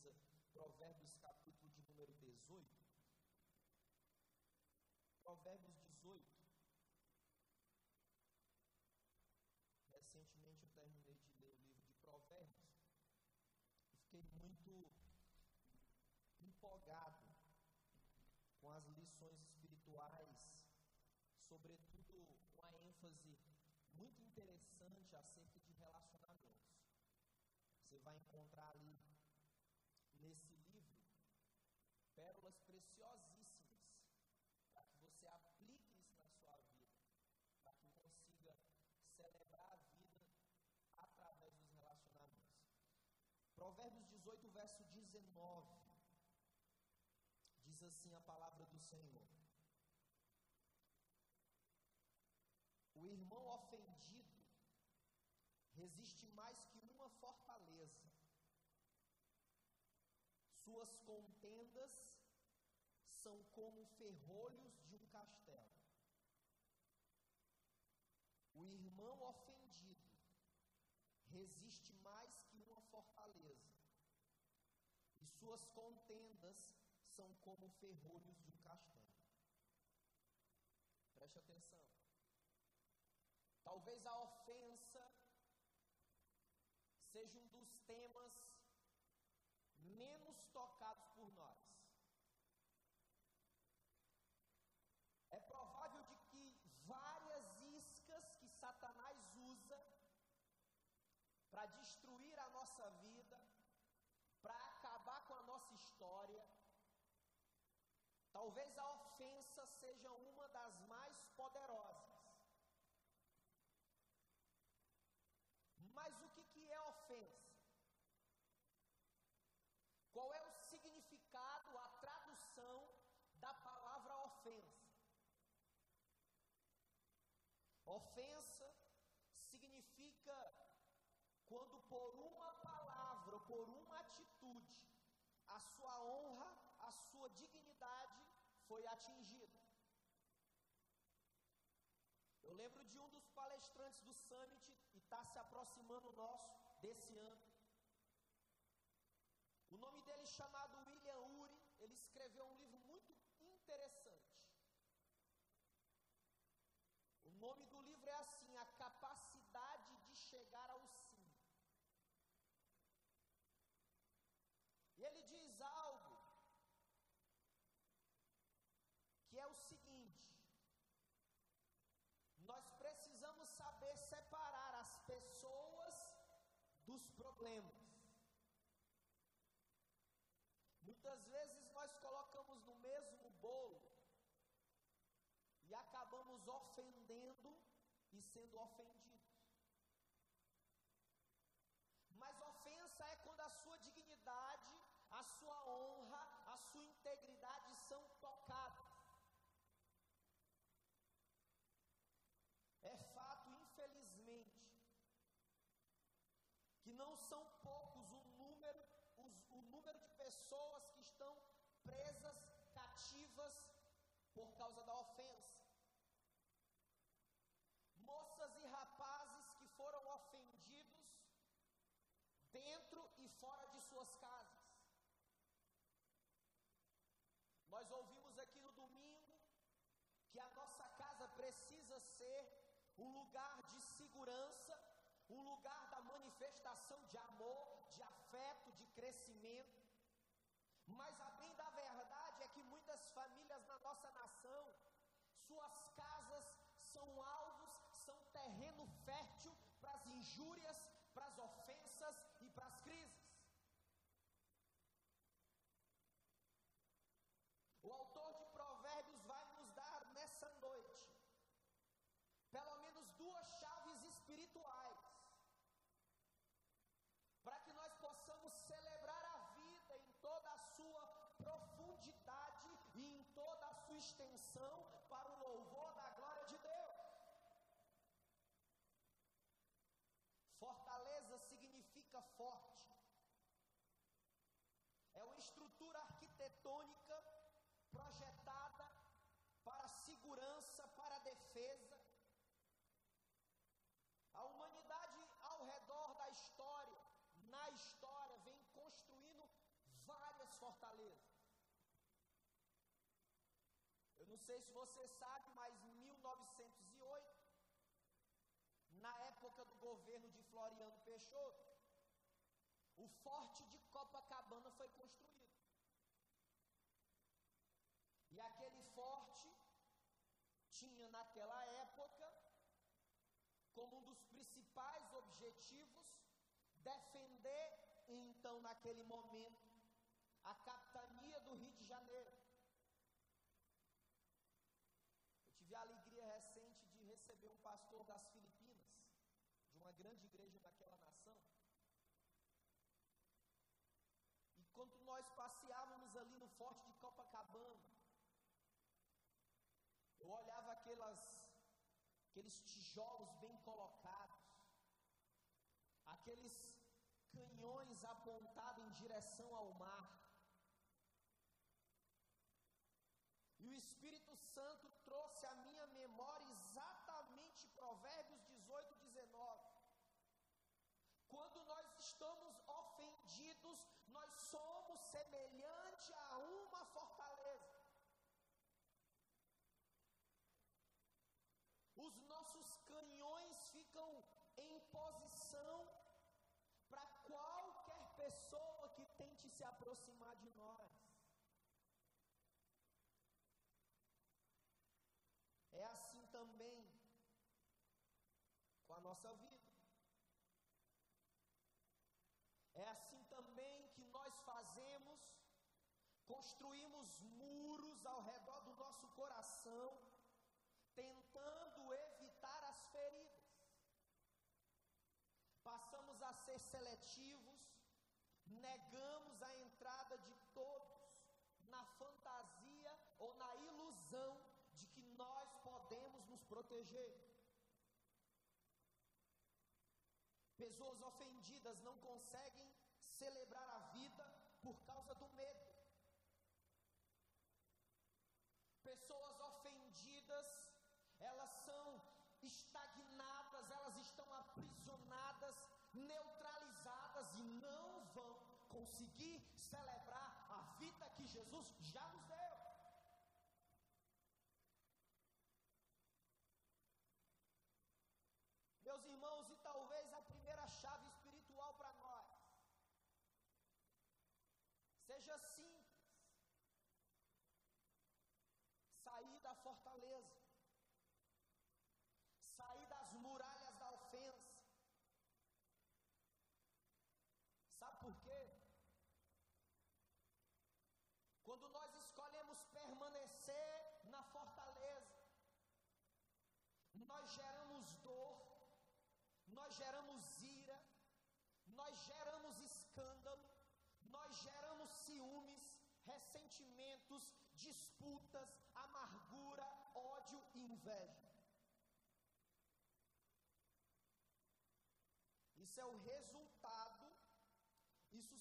gentileza, Provérbios capítulo de número 18. Provérbios 18. Recentemente eu terminei de ler o livro de Provérbios e fiquei muito empolgado com as lições espirituais, sobretudo uma ênfase muito interessante acerca de relacionamentos. Você vai encontrar ali para que você aplique isso na sua vida, para que consiga celebrar a vida através dos relacionamentos. Provérbios 18, verso 19, diz assim a palavra do Senhor. O irmão ofendido resiste mais que uma fortaleza. Suas contendas são como ferrolhos de um castelo. O irmão ofendido resiste mais que uma fortaleza. E suas contendas são como ferrolhos de um castelo. Preste atenção. Talvez a ofensa seja um dos temas menos tocados por nós. É provável de que várias iscas que Satanás usa para destruir a nossa vida, para acabar com a nossa história, talvez a ofensa seja uma das mais poderosas. Mas o que, que é ofensa? Qual é o significado, a tradução da palavra ofensa? Ofensa significa quando por uma palavra por uma atitude a sua honra, a sua dignidade foi atingida. Eu lembro de um dos palestrantes do Summit, e está se aproximando nosso desse ano. O nome dele é chamado William Uri, ele escreveu um livro muito interessante. O nome do livro é assim: A Capacidade de Chegar ao Sim. E ele diz algo que é o seguinte: nós precisamos saber separar as pessoas dos problemas. Muitas vezes nós colocamos no mesmo bolo e acabamos ofendendo e sendo ofendidos. Mas ofensa é quando a sua dignidade, a sua honra, a sua integridade são tocadas. É fato, infelizmente, que não são poucos o número, os, o número de pessoas que estão presas, cativas, por causa da ofensa. Moças e rapazes que foram ofendidos dentro e fora de suas casas. Nós ouvimos aqui no domingo que a nossa casa precisa ser um lugar de segurança, um lugar da manifestação de amor, de afeto, de crescimento. Mas a bem da verdade é que muitas famílias na nossa nação, suas casas são alvos, são terreno fértil para as injúrias, para as ofensas e para as crises. O autor de Provérbios vai nos dar nessa noite pelo menos duas chaves espirituais para que nós possamos celebrar a vida em toda a sua profundidade e em toda a sua extensão para o louvor da glória de Deus. Fortaleza significa forte. É uma estrutura arquitetônica projetada para segurança, para defesa. A humanidade ao redor da história, na história, vem construindo não sei se você sabe, mas em 1908, na época do governo de Floriano Peixoto, o forte de Copacabana foi construído. E aquele forte tinha naquela época como um dos principais objetivos defender então naquele momento a capitania do Rio de Janeiro. Tive a alegria recente de receber um pastor das Filipinas, de uma grande igreja daquela nação. E quando nós passeávamos ali no forte de Copacabana, eu olhava aquelas, aqueles tijolos bem colocados, aqueles canhões apontados em direção ao mar. E o Espírito Santo trouxe à minha memória exatamente Provérbios 18, 19. Quando nós estamos ofendidos, nós somos semelhante a uma fortaleza. Os nossos canhões ficam em posição para qualquer pessoa que tente se aproximar de nós. É assim também com a nossa vida. É assim também que nós fazemos, construímos muros ao redor do nosso coração, tentando evitar as feridas. Passamos a ser seletivos, negamos a entrada de todos na fantasia ou na ilusão de que nós podemos nos proteger. Pessoas ofendidas não conseguem celebrar a vida por causa do medo. Pessoas ofendidas, elas são estagnadas, elas estão aprisionadas, neutralizadas e não vão conseguir celebrar a vida que Jesus já nos deu. Meus irmãos, e talvez a primeira chave espiritual para nós seja simples: sair da fortaleza, sair das muralhas da ofensa. Sabe por quê? Quando nós escolhemos permanecer na fortaleza, nós geramos dor, nós geramos ira, nós geramos escândalo, nós geramos ciúmes, ressentimentos, disputas, amargura, ódio e inveja. Isso é o resultado,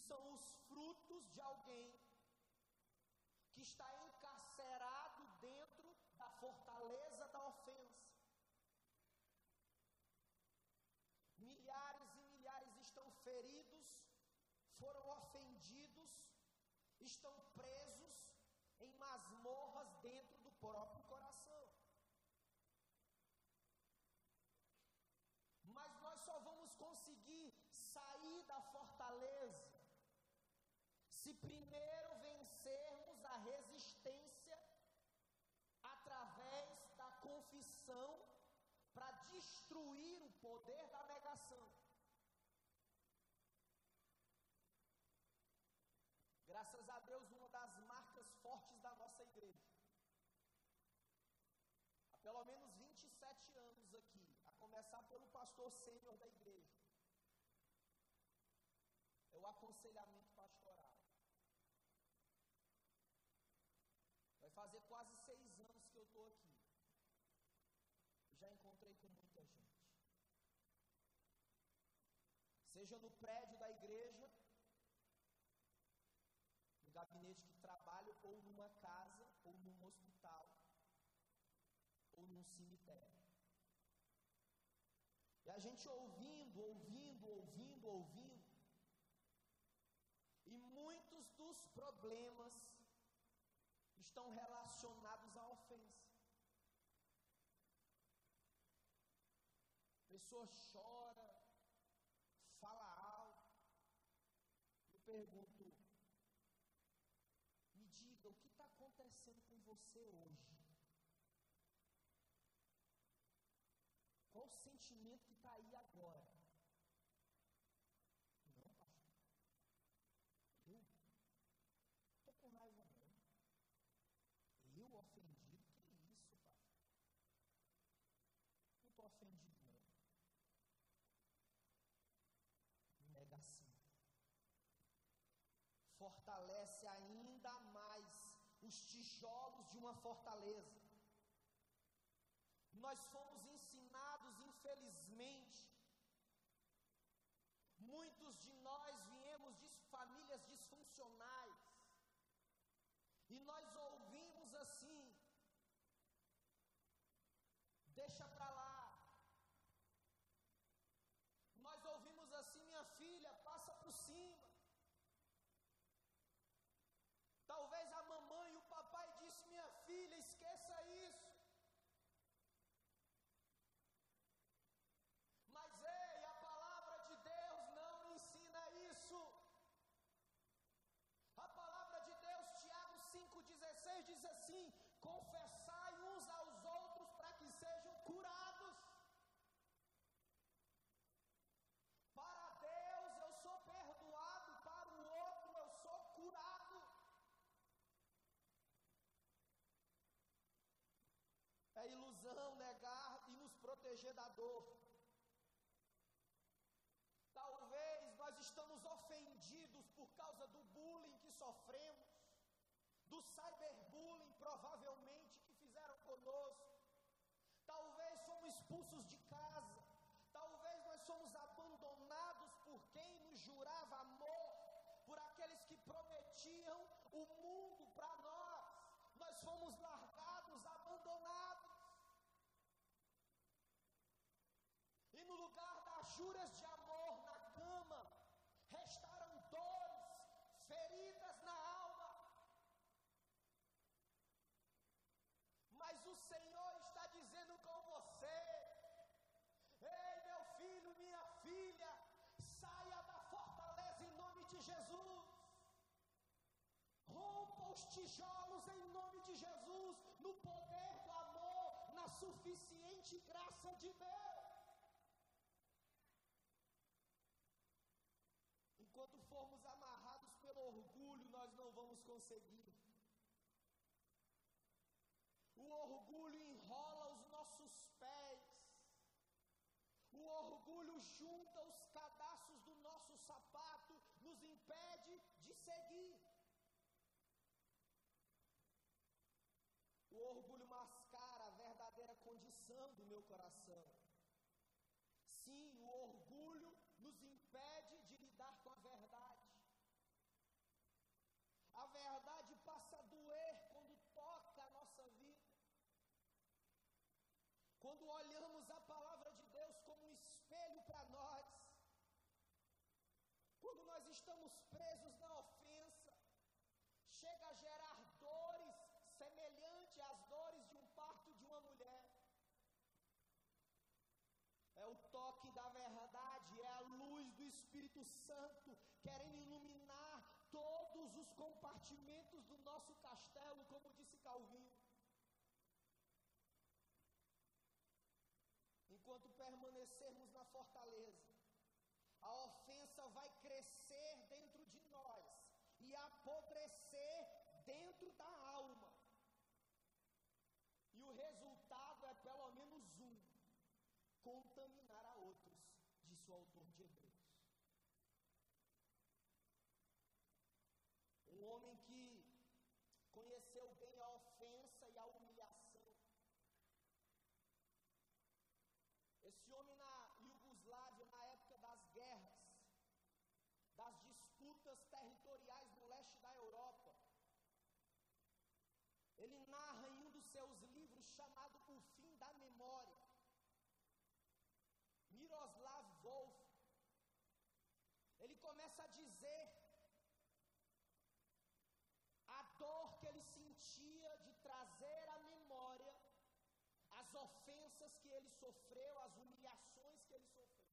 são os frutos de alguém que está encarcerado dentro da fortaleza da ofensa. Milhares e milhares estão feridos, foram ofendidos, estão presos em masmorras dentro do próprio coração. Mas nós só vamos conseguir sair da fortaleza se primeiro vencermos a resistência através da confissão para destruir o poder da negação. Graças a Deus, uma das marcas fortes da nossa igreja. Há pelo menos 27 anos aqui, a começar pelo pastor sênior da igreja. É o aconselhamento Vai fazer quase seis anos que eu estou aqui. Já encontrei com muita gente. Seja no prédio da igreja, no gabinete de trabalho, ou numa casa, ou num hospital, ou num cemitério. E a gente ouvindo, ouvindo, ouvindo, ouvindo, e muitos dos problemas estão relacionados à ofensa. A pessoa chora, fala alto. Eu pergunto, me diga o que está acontecendo com você hoje? Qual o sentimento que está aí agora? Fortalece ainda mais os tijolos de uma fortaleza. Nós fomos ensinados, infelizmente, muitos de nós viemos de famílias disfuncionais, e nós deixa proteger da dor. Talvez nós estamos ofendidos por causa do bullying que sofremos, do cyberbullying provavelmente que fizeram conosco. Talvez somos expulsos de casa. Talvez nós somos abandonados por quem nos jurava amor, por aqueles que prometiam o mundo juras de amor na cama, restaram dores, feridas na alma. Mas o Senhor está dizendo com você: Ei, meu filho, minha filha, saia da fortaleza em nome de Jesus. Rompa os tijolos em nome de Jesus, no poder do amor, na suficiente graça de Deus. Formos amarrados pelo orgulho, nós não vamos conseguir. O orgulho enrola os nossos pés. O orgulho junta os cadastros do nosso sapato, nos impede de seguir. O orgulho mascara a verdadeira condição do meu coração. Sim, o orgulho estamos presos na ofensa, chega a gerar dores semelhante às dores de um parto de uma mulher. É o toque da verdade, é a luz do Espírito Santo querendo iluminar todos os compartimentos do nosso castelo, como disse Calvino. Enquanto permanecermos na fortaleza, a ofensa vai crescer dentro de nós e apodrecer dentro da alma. E o resultado é pelo menos um contaminar a outros, disse o autor de Hebreus. Um homem que conheceu bem a ofensa e a humilhação. Esse homem na ele narra em um dos seus livros chamado O Fim da Memória. Miroslav Wolf, ele começa a dizer a dor que ele sentia de trazer à memória as ofensas que ele sofreu, as humilhações que ele sofreu.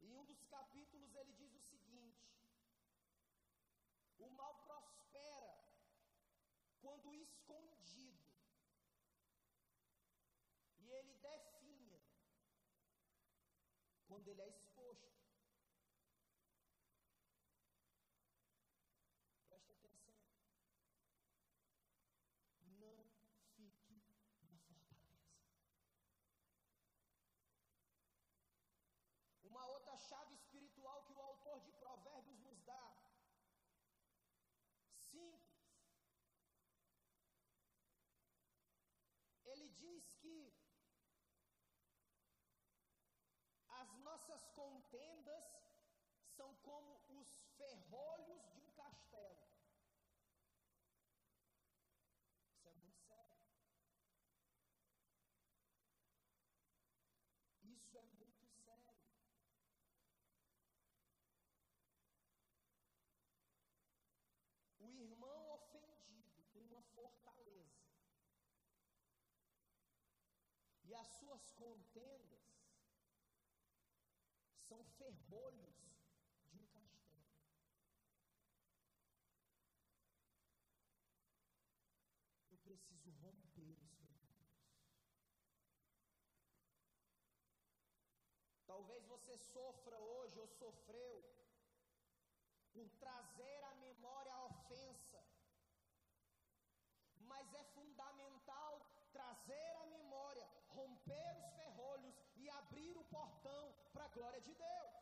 Em um dos capítulos ele diz o seguinte: o mal processo quando escondido, e ele definha quando ele é exposto. Preste atenção. Não fique na fortaleza. Uma outra chave espiritual que o autor de Provérbios nos dá. Simples. Ele diz que as nossas contendas são como os ferrolhos de um castelo. Isso é muito sério. Isso é muito sério. O irmão ofendido com uma fortaleza as suas contendas são ferrolhos de um castelo. Eu preciso romper os ferrolhos. Talvez você sofra hoje ou sofreu por trazer à memória a ofensa. Mas é fundamental trazer à memória, romper os ferrolhos e abrir o portão para a glória de Deus.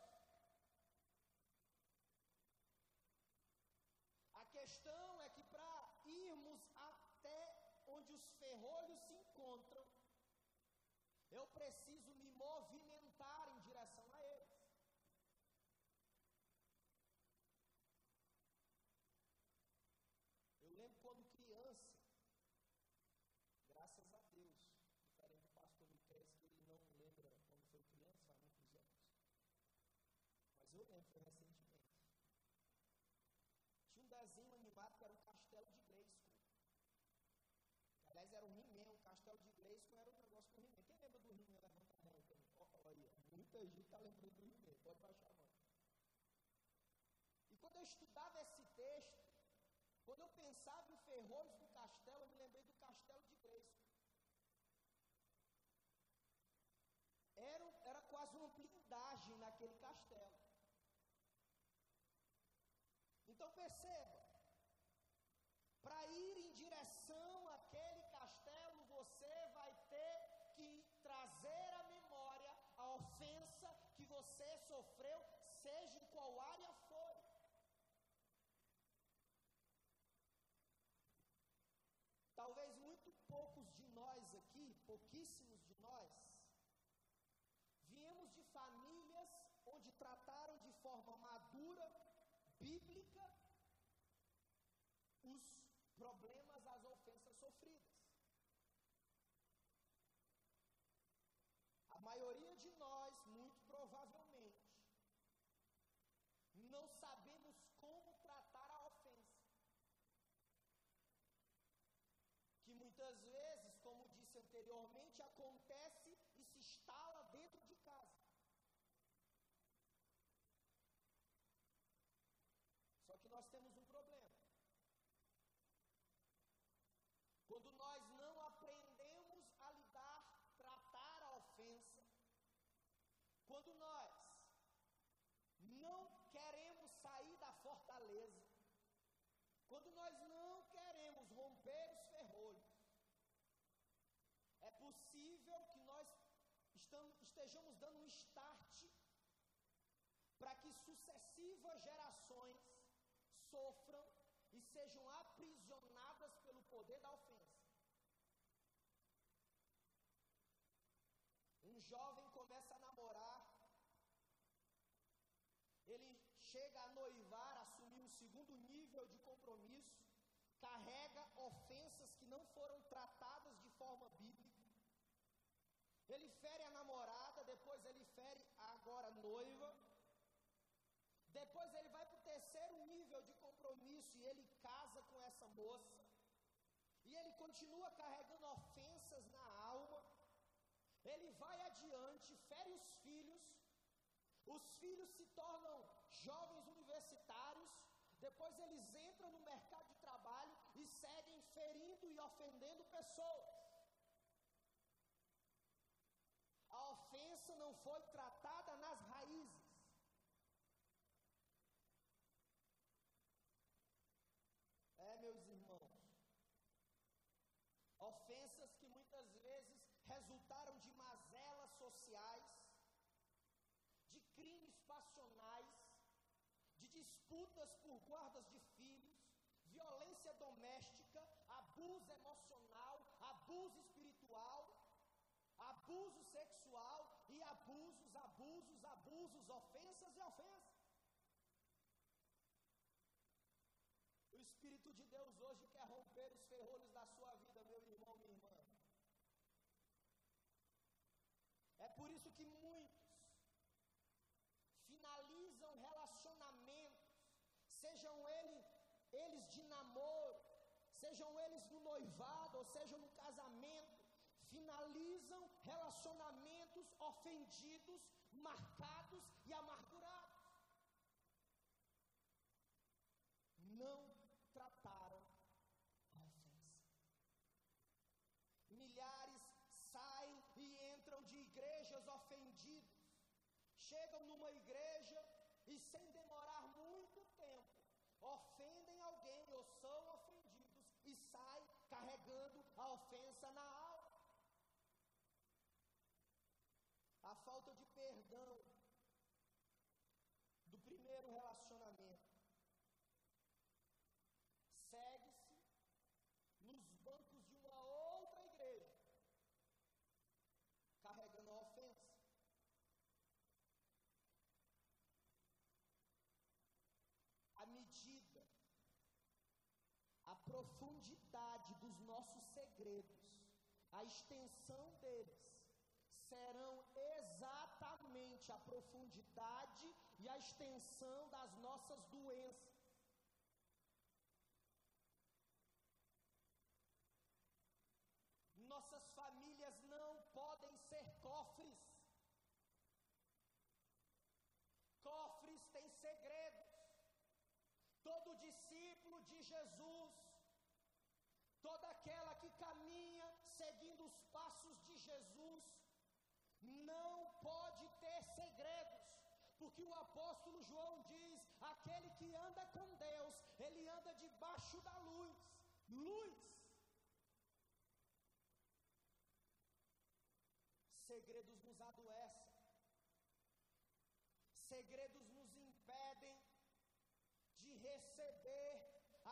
A questão é que para irmos até onde os ferrolhos se encontram, eu preciso me movimentar em direção a eles. Eu lembro quando criança, graças a Deus, diferente do pastor Miquel, que ele não lembra quando foi criança, faz muitos anos. Recentemente. Tinha um desenho animado que era o Castelo de Grayskull. Aliás, era um He-Man, um Castelo de Grayskull era um negócio com He-Man. Quem lembra do He-Man? Levanta a mão. Olha, muita gente está lembrando do He-Man, pode baixar a mão. E quando eu estudava esse texto, quando eu pensava em ferrolhos do castelo, eu me lembrei do castelo de Grayskull. Era, era quase uma blindagem naquele castelo. Então perceba, para ir em direção àquele castelo, você vai ter que trazer à memória a ofensa que você sofreu, seja em qual área for. Talvez muito poucos de nós aqui, pouquíssimos de nós, viemos de famílias onde trataram de forma madura, bíblica, os problemas, as ofensas sofridas. A maioria de nós, muito provavelmente, não sabemos como tratar a ofensa. Que muitas vezes, como disse anteriormente, acontece e se instala dentro de casa. Só que nós temos um problema. Quando nós não aprendemos a lidar, tratar a ofensa, quando nós não queremos sair da fortaleza, quando nós não queremos romper os ferrolhos, é possível que nós estejamos dando um start para que sucessivas gerações sofram e sejam aprisionadas pelo poder da ofensa. Jovem começa a namorar, ele chega a noivar, assumir um segundo nível de compromisso, carrega ofensas que não foram tratadas de forma bíblica. Ele fere a namorada, depois ele fere agora a noiva. Depois ele vai para o terceiro nível de compromisso e ele casa com essa moça. E ele continua carregando ofensas na ele vai adiante, fere os filhos, os filhos se tornam jovens universitários, depois eles entram no mercado de trabalho e seguem ferindo e ofendendo pessoas. A ofensa não foi tratada nas raízes. É, meus irmãos, ofensas que muitas vezes resultaram de mazelas sociais, de crimes passionais, de disputas por guardas de filhos, violência doméstica, abuso emocional, abuso espiritual, abuso sexual e abusos, abusos, abusos, ofensas e ofensas. O Espírito de Deus hoje quer romper os ferrolhos da sua vida, meu irmão, minha irmã. É por isso que muitos finalizam relacionamentos, sejam ele, eles de namoro, sejam eles no noivado, ou sejam no casamento, finalizam relacionamentos ofendidos, marcados e amargurados. Não trataram a ofensa. Milhares saem e entram de igrejas ofendidos, chegam numa igreja e, sem demorar muito tempo, ofendem alguém ou são ofendidos e saem carregando a ofensa na alma. A falta de perdão do primeiro relacionamento segue-se nos bancos de uma outra igreja, carregando a ofensa. A medida, a profundidade dos nossos segredos, a extensão deles, serão exatamente a profundidade e a extensão das nossas doenças. Nossas famílias não podem ser cofres. Cofres têm segredos. Todo discípulo de Jesus, toda aquela que caminha seguindo os passos de Jesus, não porque o apóstolo João diz: aquele que anda com Deus, ele anda debaixo da luz. Luz. Segredos nos adoecem, segredos nos impedem de receber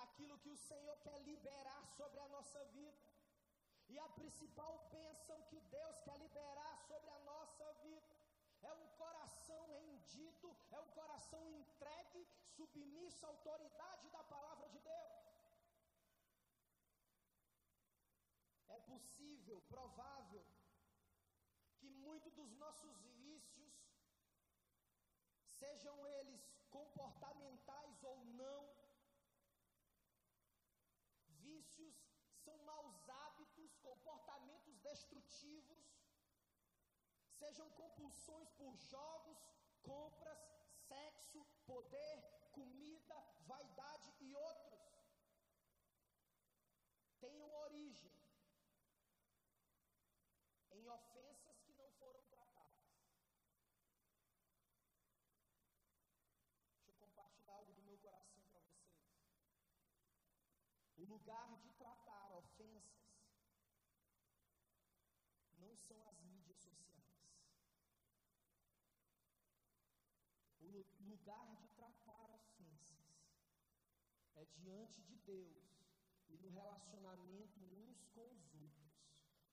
aquilo que o Senhor quer liberar sobre a nossa vida. E a principal bênção que Deus quer liberar sobre a nossa vida é um rendido, é um coração entregue, submisso à autoridade da palavra de Deus. É possível, provável, que muitos dos nossos vícios, sejam eles comportamentais ou não, vícios são maus hábitos, comportamentos destrutivos, sejam compulsões por jogos, compras, sexo, poder, comida, vaidade e outros. Tenham origem em ofensas que não foram tratadas. Deixa eu compartilhar algo do meu coração para vocês. O lugar de tratar ofensas não são as lugar de tratar ofensas é diante de Deus e no relacionamento uns com os outros,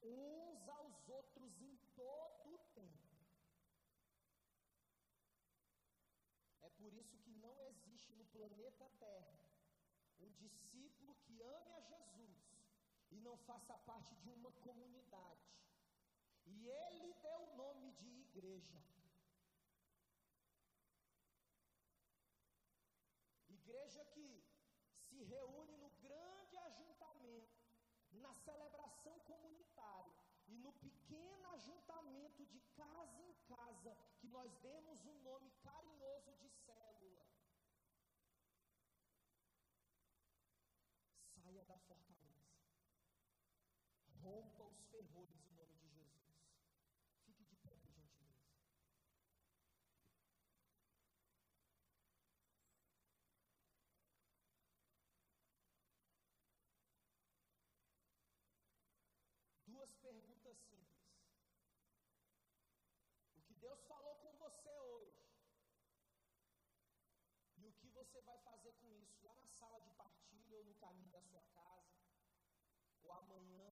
uns aos outros em todo o tempo. É por isso que não existe no planeta Terra um discípulo que ame a Jesus e não faça parte de uma comunidade. E ele deu o nome de igreja. Igreja que se reúne no grande ajuntamento, celebração comunitária e no pequeno ajuntamento de casa em casa, que nós demos um nome carinhoso de célula. Saia da fortaleza. Rompa os ferrolhos em nome de Jesus. Fique de pé, por gentileza. Duas perguntas simples. O que Deus falou com você hoje? E o que você vai fazer com isso lá na sala de partilha ou no caminho da sua casa? Ou amanhã